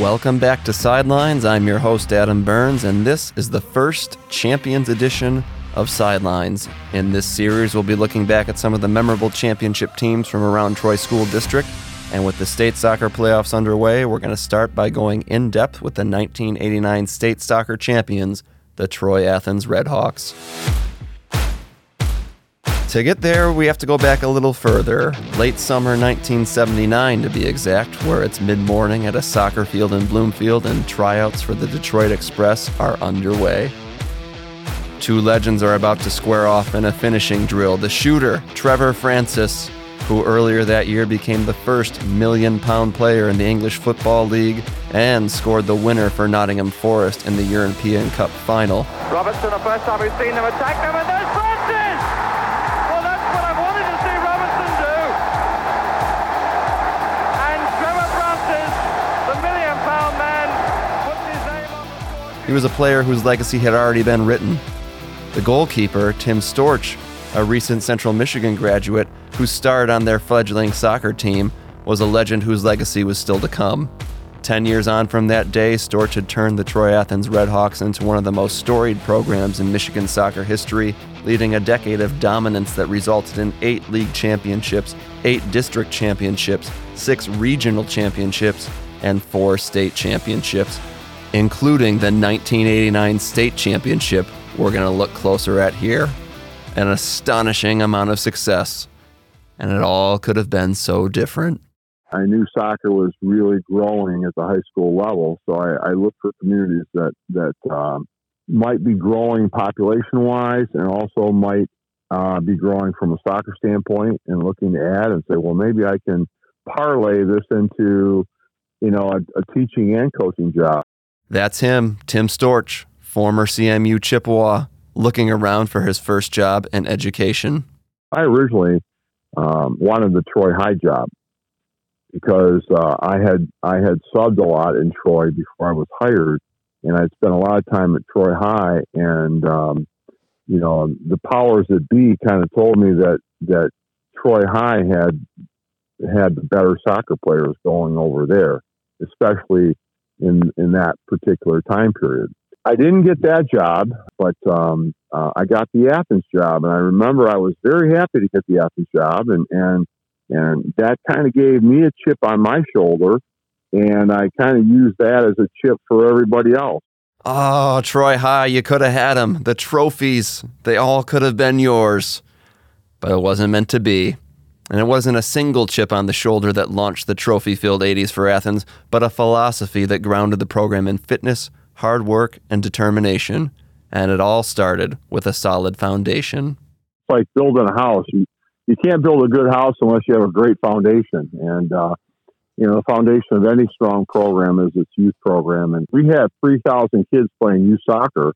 Welcome back to Sidelines. I'm your host, Adam Burns, and this is the first Champions edition of Sidelines. In this series, we'll be looking back at some of the memorable championship teams from around Troy School District. And with the state soccer playoffs underway, we're going to start by going in depth with the 1989 state soccer champions, the Troy Athens Redhawks. To get there, we have to go back a little further, late summer 1979 to be exact, where it's mid morning at a soccer field in Bloomfield and tryouts for the Detroit Express are underway. Two legends are about to square off in a finishing drill. The shooter, Trevor Francis, who earlier that year became the first million pound player in the English Football League and scored the winner for Nottingham Forest in the European Cup final. Robertson, the first time we've seen them attack them, and there's He was a player whose legacy had already been written. The goalkeeper, Tim Storch, a recent Central Michigan graduate who starred on their fledgling soccer team, was a legend whose legacy was still to come. Ten years on from that day, Storch had turned the Troy Athens Redhawks into one of the most storied programs in Michigan soccer history, leading a decade of dominance that resulted in eight league championships, eight district championships, six regional championships, and four state championships, including the 1989 state championship we're going to look closer at here. An astonishing amount of success. And it all could have been so different. I knew soccer was really growing at the high school level, so I, I looked for communities that that um, might be growing population wise, and also might uh, be growing from a soccer standpoint, and looking to add and say, well, maybe I can parlay this into, you know, a, a teaching and coaching job. That's him, Tim Storch, former CMU Chippewa, looking around for his first job in education. I originally um, wanted the Troy High job because uh, I had I had subbed a lot in Troy before I was hired, and I'd spent a lot of time at Troy High, and um, you know the powers that be kind of told me that that Troy High had had the better soccer players going over there, especially in in that particular time period. I didn't get that job, but um, uh, I got the Athens job, and I remember I was very happy to get the Athens job, and and and that kind of gave me a chip on my shoulder, and I kind of used that as a chip for everybody else. Oh, Troy High, you could have had them. The trophies, they all could have been yours. But it wasn't meant to be. And it wasn't a single chip on the shoulder that launched the trophy filled 80s for Athens, but a philosophy that grounded the program in fitness, hard work, and determination. And it all started with a solid foundation. It's like building a house. You you can't build a good house unless you have a great foundation, and uh, you know the foundation of any strong program is its youth program. And we have three thousand kids playing youth soccer,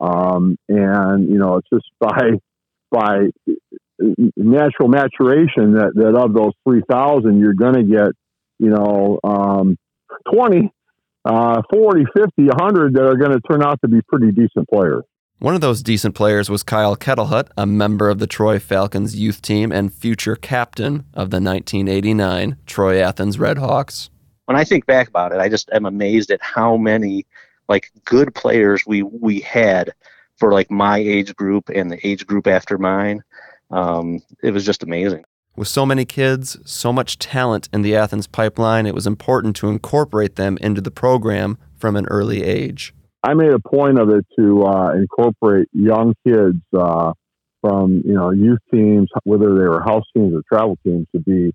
um, and you know it's just by by natural maturation that, that of those 3,000, you're going to get, you know, um, 20, uh, 40, 50, 100 that are going to turn out to be pretty decent players. One of those decent players was Kyle Kettlehut, a member of the Troy Falcons youth team and future captain of the 1989 Troy Athens Redhawks. When I think back about it, I just am amazed at how many like good players we we had for like my age group and the age group after mine. Um, it was just amazing. With so many kids, so much talent in the Athens pipeline, it was important to incorporate them into the program from an early age. I made a point of it to uh, incorporate young kids uh, from you know youth teams, whether they were house teams or travel teams, to be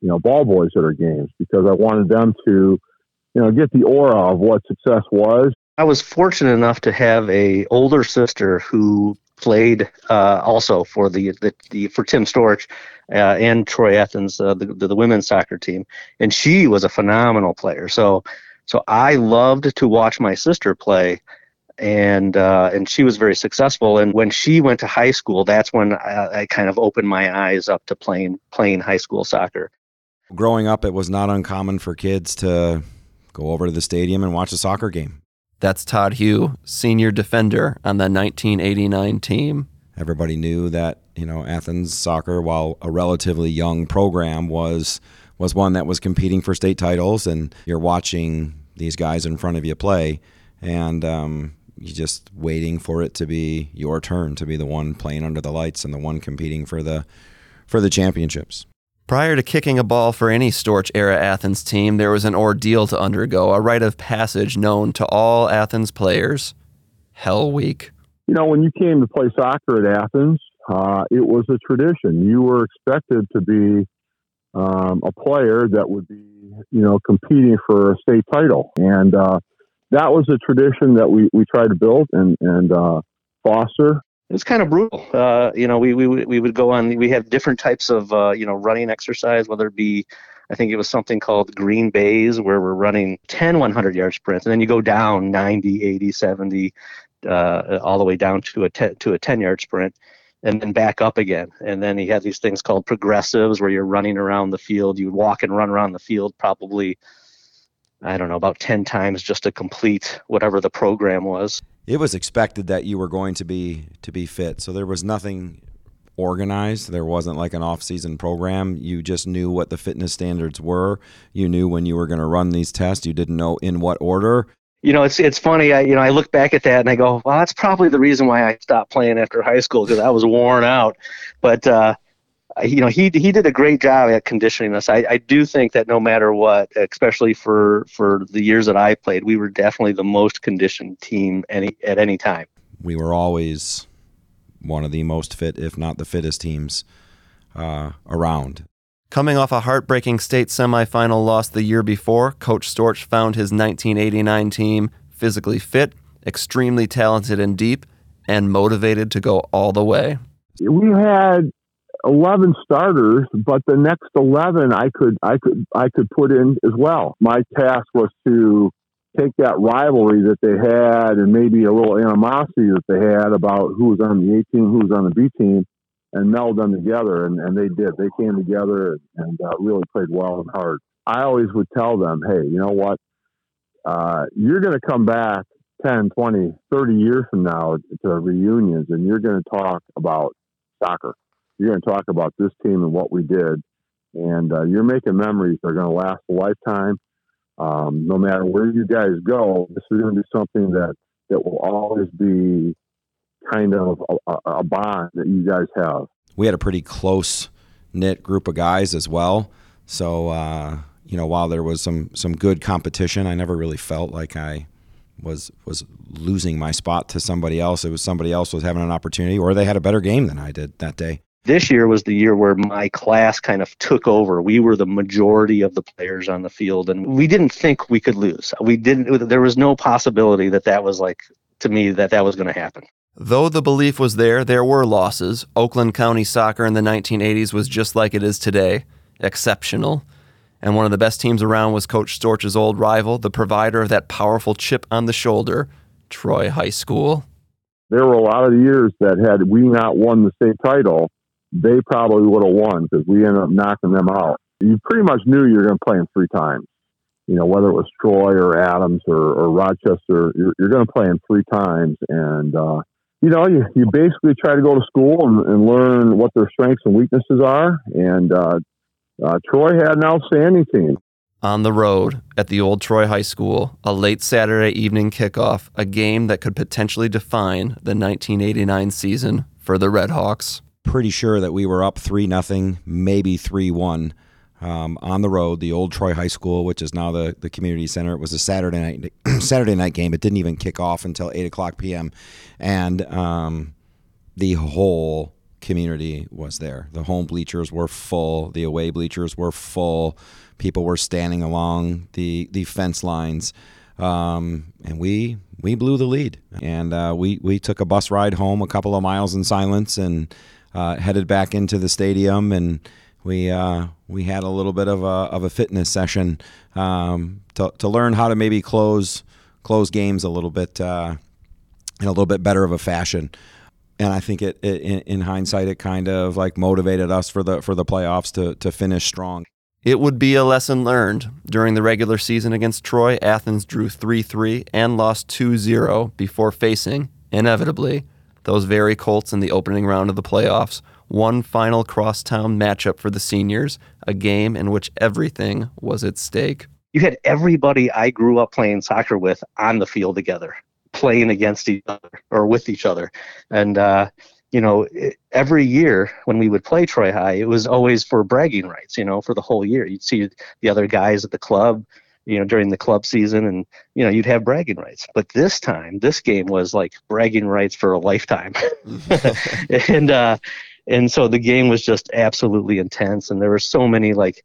you know ball boys at our games because I wanted them to you know get the aura of what success was. I was fortunate enough to have a older sister who played uh, also for the, the, the for Tim Storch uh, and Troy Athens, uh, the, the the women's soccer team, and she was a phenomenal player. So so I loved to watch my sister play, and uh, and she was very successful. And when she went to high school, that's when I, I kind of opened my eyes up to playing playing high school soccer. Growing up, it was not uncommon for kids to go over to the stadium and watch a soccer game. That's Todd Hugh, senior defender on the 1989 team. Everybody knew that you know Athens soccer, while a relatively young program, was was one that was competing for state titles, and you're watching these guys in front of you play, and um, you just waiting for it to be your turn to be the one playing under the lights and the one competing for the for the championships. Prior to kicking a ball for any Storch era Athens team, there was an ordeal to undergo, a rite of passage known to all Athens players Hell Week. You know, when you came to play soccer at Athens, uh, it was a tradition. You were expected to be um, a player that would be, you know, competing for a state title. And uh, that was a tradition that we, we tried to build and, and uh, foster it was kind of brutal. Uh, you know, we, we we would go on. We have different types of uh, you know running exercise, whether it be, I think it was something called green bays, where we're running 10 100 yard sprints, and then you go down 90, 80, 70, uh, all the way down to a te- to a 10 yard sprint, and then back up again. And then he had these things called progressives, where you're running around the field. You would walk and run around the field probably. I don't know, about 10 times just to complete whatever the program was it was expected that you were going to be to be fit. So there was nothing organized. There wasn't like an off-season program. You just knew what the fitness standards were. You knew when you were going to run these tests. You didn't know in what order. You know, it's it's funny. I you know I look back at that and I go, well, that's probably the reason why I stopped playing after high school because I was worn out. But uh, you know, he he did a great job at conditioning us. I, I do think that no matter what, especially for for the years that I played, we were definitely the most conditioned team any at any time. We were always one of the most fit, if not the fittest teams uh, around. Coming off a heartbreaking state semifinal loss the year before, Coach Storch found his 1989 team physically fit, extremely talented and deep, and motivated to go all the way. We had 11 starters, but the next 11 I could I could I could put in as well. My task was to take that rivalry that they had and maybe a little animosity that they had about who was on the A team, who was on the B team, and meld them together. And, and they did. They came together and uh, really played well and hard. I always would tell them, hey, you know what? Uh, you're going to come back 10, 20, 30 years from now to reunions and you're going to talk about soccer you're going to talk about this team and what we did, and uh, you're making memories that are going to last a lifetime. Um, no matter where you guys go, this is going to be something that that will always be kind of a, a bond that you guys have. We had a pretty close knit group of guys as well. So uh, you know, while there was some some good competition, I never really felt like I was was losing my spot to somebody else. It was somebody else was having an opportunity, or they had a better game than I did that day this year was the year where my class kind of took over. We were the majority of the players on the field, and we didn't think we could lose. We didn't. There was no possibility that that was like to me that that was going to happen. Though the belief was there, there were losses. Oakland County soccer in the 1980s was just like it is today, exceptional. And one of the best teams around was Coach Storch's old rival, the provider of that powerful chip on the shoulder, Troy High School. There were a lot of years that had we not won the state title, they probably would have won because we ended up knocking them out. You pretty much knew you were going to play them three times. You know, whether it was Troy or Adams or, or Rochester, you're, you're going to play them three times. And, uh, you know, you, you basically try to go to school and, and learn what their strengths and weaknesses are. And uh, uh, Troy had an outstanding team. On the road at the old Troy High School, a late Saturday evening kickoff, a game that could potentially define the 1989 season for the Redhawks pretty sure that we were up three nothing, maybe three one. Um, on the road, the old Troy High School, which is now the, the community center. It was a Saturday night Saturday night game. It didn't even kick off until eight o'clock p.m. And um, the whole community was there. The home bleachers were full. The away bleachers were full. People were standing along the the fence lines, um, and we we blew the lead. And uh, we we took a bus ride home, a couple of miles in silence, and uh, headed back into the stadium, and we uh, we had a little bit of a of a fitness session um, to to learn how to maybe close close games a little bit uh, in a little bit better of a fashion. And I think it, it in, in hindsight, it kind of like motivated us for the for the playoffs to to finish strong. It would be a lesson learned. During the regular season against Troy, Athens drew 3 3 and lost 2 0 before facing, inevitably, those very Colts in the opening round of the playoffs. One final crosstown matchup for the seniors, a game in which everything was at stake. you had everybody I grew up playing soccer with on the field together, playing against each other or with each other. And, uh, you know, every year when we would play Troy High, it was always for bragging rights, you know, for the whole year. You'd see the other guys at the club, you know, during the club season and, you know, you'd have bragging rights. But this time, this game was like bragging rights for a lifetime. and, uh, and so the game was just absolutely intense. And there were so many like,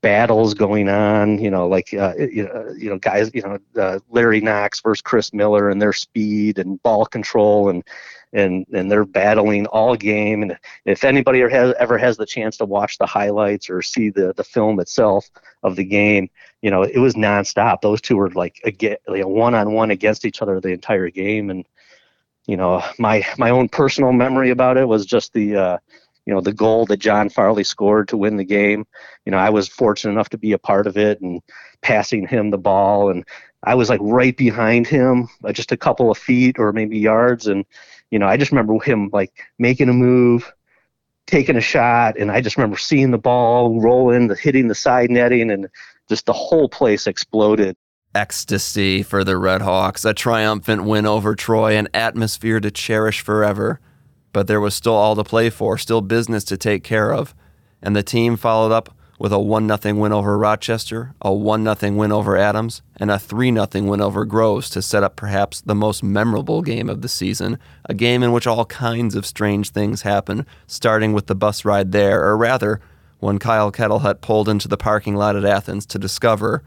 battles going on, you know, like uh, you know, you know, guys, you know, uh, Larry Knox versus Chris Miller and their speed and ball control and and and they're battling all game. And if anybody ever has ever has the chance to watch the highlights or see the the film itself of the game, you know, it was nonstop. Those two were like a one on one against each other the entire game. And you know, my my own personal memory about it was just the uh, you know the goal that John Farley scored to win the game. You know, I was fortunate enough to be a part of it and passing him the ball, and I was like right behind him, uh, just a couple of feet or maybe yards, and you know, I just remember him like making a move, taking a shot, and I just remember seeing the ball rolling, hitting the side netting, and just the whole place exploded. Ecstasy for the Red Hawks, a triumphant win over Troy, an atmosphere to cherish forever but there was still all to play for, still business to take care of. And the team followed up with a 1 0 win over Rochester, a 1 0 win over Adams, and a 3 0 win over Groves to set up perhaps the most memorable game of the season, a game in which all kinds of strange things happened, starting with the bus ride there, or rather, when Kyle Kettlehut pulled into the parking lot at Athens to discover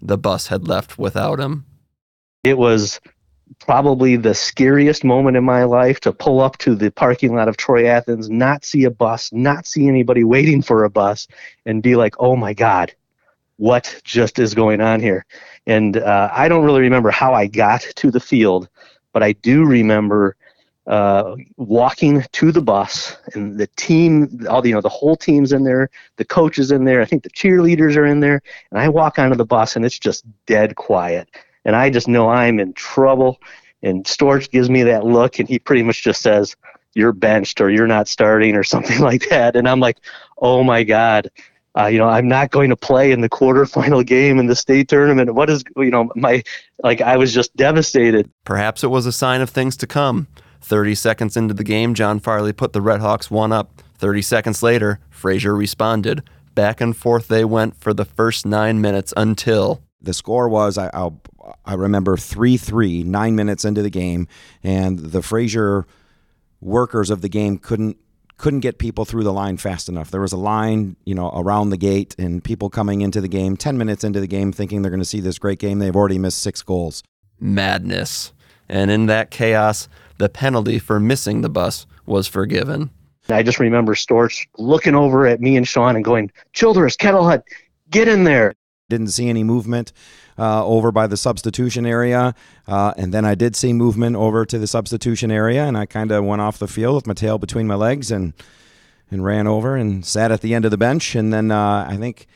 the bus had left without him. It was probably the scariest moment in my life to pull up to the parking lot of Troy Athens, not see a bus, not see anybody waiting for a bus, and be like, oh my God, what just is going on here? And uh, I don't really remember how I got to the field, but I do remember uh, walking to the bus and the team, all the, you know, the whole team's in there, the coach is in there, I think the cheerleaders are in there, and I walk onto the bus and it's just dead quiet and I just know I'm in trouble. And Storch gives me that look, and he pretty much just says, "You're benched, or you're not starting, or something like that." And I'm like, "Oh my God." Uh, you know, I'm not going to play in the quarterfinal game in the state tournament. What is, you know, my, like, I was just devastated. Perhaps it was a sign of things to come. 30 seconds into the game, John Farley put the Redhawks one up. 30 seconds later, Fraser responded. Back and forth they went for the first nine minutes until the score was I I'll, i remember three three nine minutes into the game, and the Fraser workers of the game couldn't couldn't get people through the line fast enough. There was a line, you know, around the gate, and people coming into the game ten minutes into the game, thinking they're going to see this great game. They've already missed six goals. Madness, and in that chaos, the penalty for missing the bus was forgiven. I just remember Storch looking over at me and Sean and going, Childress, Kettlehut, get in there. Didn't see any movement uh, over by the substitution area. Uh, and then I did see movement over to the substitution area, and I kind of went off the field with my tail between my legs and and ran over and sat at the end of the bench. And then uh, I think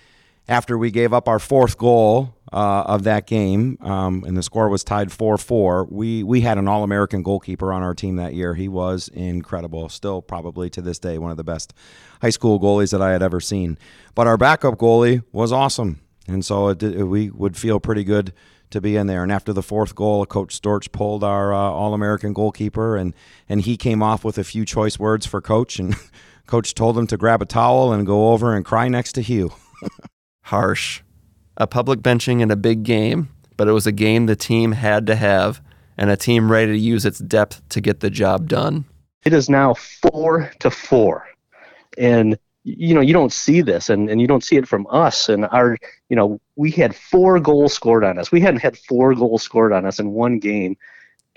after we gave up our fourth goal uh, of that game, um, and the score was tied 4 4, we, we had an All American goalkeeper on our team that year. He was incredible, still probably to this day one of the best high school goalies that I had ever seen. But our backup goalie was awesome. And so it, it, we would feel pretty good to be in there. And after the fourth goal, Coach Storch pulled our uh, All American goalkeeper, and, and he came off with a few choice words for Coach. And Coach told him to grab a towel and go over and cry next to Hugh. Harsh. A public benching in a big game, but it was a game the team had to have, and a team ready to use its depth to get the job done. It is now four to four. And you know you don't see this and, and you don't see it from us. And our you know we had four goals scored on us. We hadn't had four goals scored on us in one game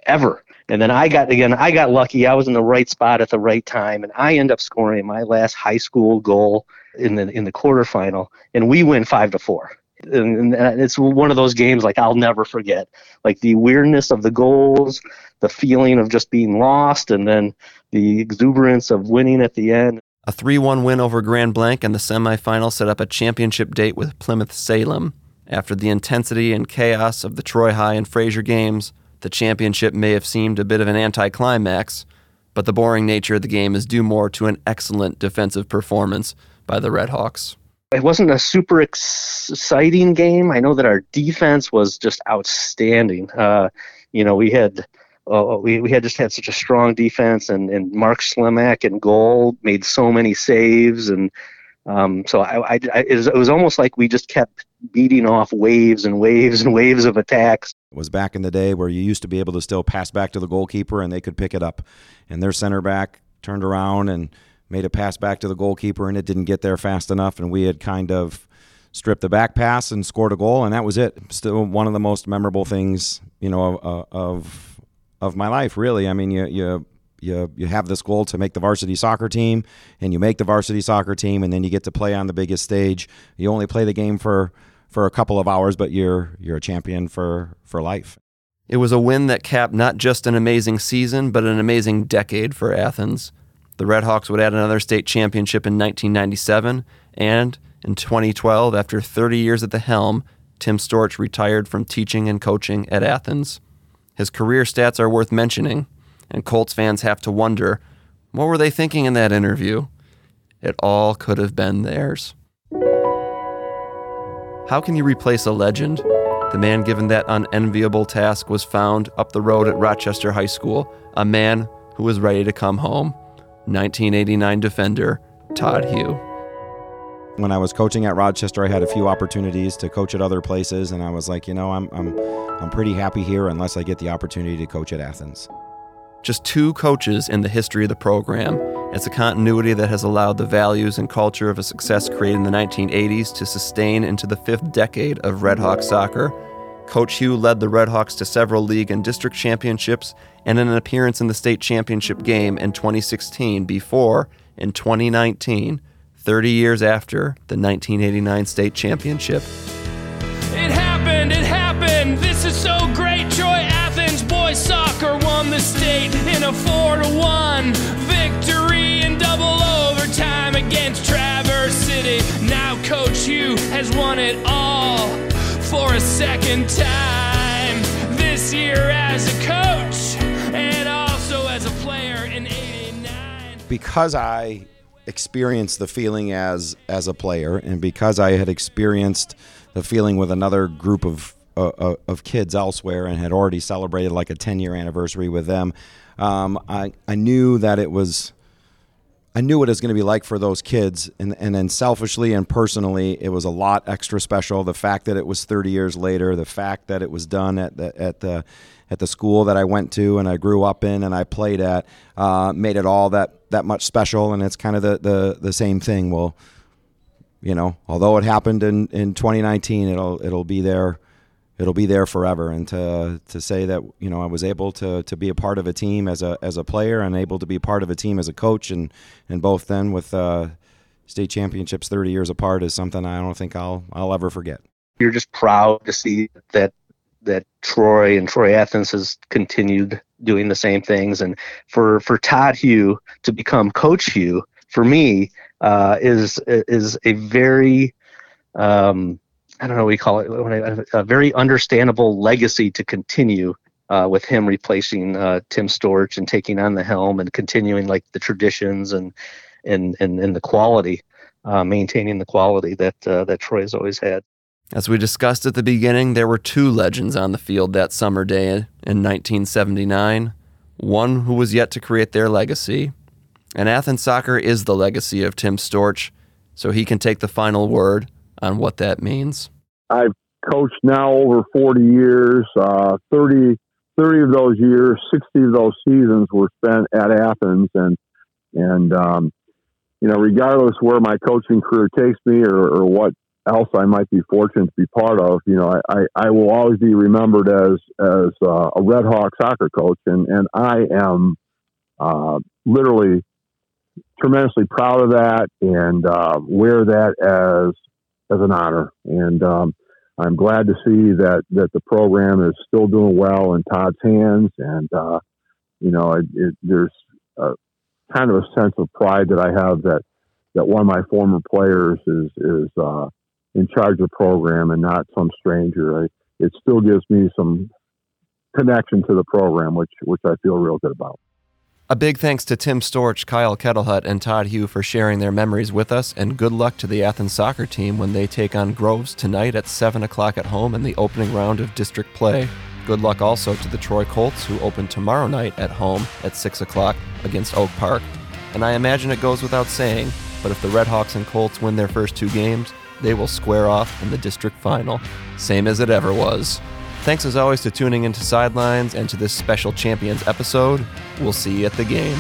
ever. And then i got again i got lucky. I was in the right spot at the right time. And i end up scoring my last high school goal in the in the quarterfinal. And we win five to four. And, and it's one of those games like i'll never forget. Like the weirdness of the goals the feeling of just being lost and then the exuberance of winning at the end a 3 1 win over Grand Blanc in the semifinal set up a championship date with Plymouth Salem. After the intensity and chaos of the Troy High and Fraser games, the championship may have seemed a bit of an anticlimax, but the boring nature of the game is due more to an excellent defensive performance by the Red Hawks. It wasn't a super exciting game. I know that our defense was just outstanding. Uh, you know, we had uh, we, we had just had such a strong defense, and, and Mark Slimak and goal made so many saves, and um, so I, I, I, it, was, it was almost like we just kept beating off waves and waves and waves of attacks. It was back in the day where you used to be able to still pass back to the goalkeeper and they could pick it up, and their center back turned around and made a pass back to the goalkeeper, and it didn't get there fast enough, and we had kind of stripped the back pass and scored a goal, and that was it. Still one of the most memorable things, you know, of, of of my life, really. I mean, you you you you have this goal to make the varsity soccer team, and you make the varsity soccer team, and then you get to play on the biggest stage. You only play the game for for a couple of hours, but you're you're a champion for for life. It was a win that capped not just an amazing season, but an amazing decade for Athens. The Redhawks would add another state championship in 1997, and in 2012, after 30 years at the helm, Tim Storch retired from teaching and coaching at Athens. His career stats are worth mentioning, and Colts fans have to wonder what were they thinking in that interview? It all could have been theirs. How can you replace a legend? The man given that unenviable task was found up the road at Rochester High School, a man who was ready to come home. 1989 defender Todd Hugh. When I was coaching at Rochester, I had a few opportunities to coach at other places, and I was like, you know, I'm, I'm, I'm pretty happy here unless I get the opportunity to coach at Athens. Just two coaches in the history of the program. It's a continuity that has allowed the values and culture of a success created in the 1980s to sustain into the fifth decade of Red Hawk soccer. Coach Hugh led the Red Hawks to several league and district championships and an appearance in the state championship game in 2016 before, in 2019, 30 years after the 1989 state championship. It happened, it happened. This is so great. Troy Athens boys soccer won the state in a 4 to 1 victory in double overtime against Traverse City. Now Coach Hugh has won it all for a second time this year as a coach and also as a player in 89. Because I experienced the feeling as as a player, and because I had experienced the feeling with another group of uh, uh of kids elsewhere, and had already celebrated like a 10 year anniversary with them, um, I I knew that it was. I knew what it was going to be like for those kids, and and then selfishly and personally, it was a lot extra special. The fact that it was 30 years later, the fact that it was done at the at the at the school that I went to and I grew up in and I played at uh, made it all that that much special. And it's kind of the the, the same thing. Well, you know, although it happened in, in 2019, it'll it'll be there. It'll be there forever, and to to say that you know I was able to to be a part of a team as a as a player, and able to be part of a team as a coach, and and both then with uh, state championships 30 years apart is something I don't think I'll I'll ever forget. You're just proud to see that that Troy and Troy Athens has continued doing the same things. And for for Todd Hugh to become Coach Hugh, for me, uh, is is a very um, I don't know what we call it a very understandable legacy to continue uh, with him replacing uh, Tim Storch and taking on the helm and continuing like the traditions and and and, and the quality, uh, maintaining the quality that uh, that Troy has always had. As we discussed at the beginning, there were two legends on the field that summer day in 1979. One who was yet to create their legacy. And Athens soccer is the legacy of Tim Storch, so he can take the final word on what that means. I've coached now over 40 years. Uh, 30, 30 of those years, 60 of those seasons were spent at Athens. And, and um, you know, regardless where my coaching career takes me or, or what else I might be fortunate to be part of, you know, I, I, I will always be remembered as as uh, a Red Hawk soccer coach, and and I am uh, literally tremendously proud of that and uh, wear that as as an honor. And um, I'm glad to see that that the program is still doing well in Todd's hands, and uh, you know, it, it, there's a, kind of a sense of pride that I have that that one of my former players is is uh, in charge of the program and not some stranger. I, it still gives me some connection to the program, which which I feel real good about. A big thanks to Tim Storch, Kyle Kettlehut, and Todd Hugh for sharing their memories with us, and good luck to the Athens soccer team when they take on Groves tonight at 7 o'clock at home in the opening round of district play. Good luck also to the Troy Colts, who open tomorrow night at home at 6 o'clock against Oak Park. And I imagine it goes without saying, but if the Redhawks and Colts win their first two games, they will square off in the district final, same as it ever was. Thanks as always to tuning into Sidelines and to this special Champions episode. We'll see you at the game.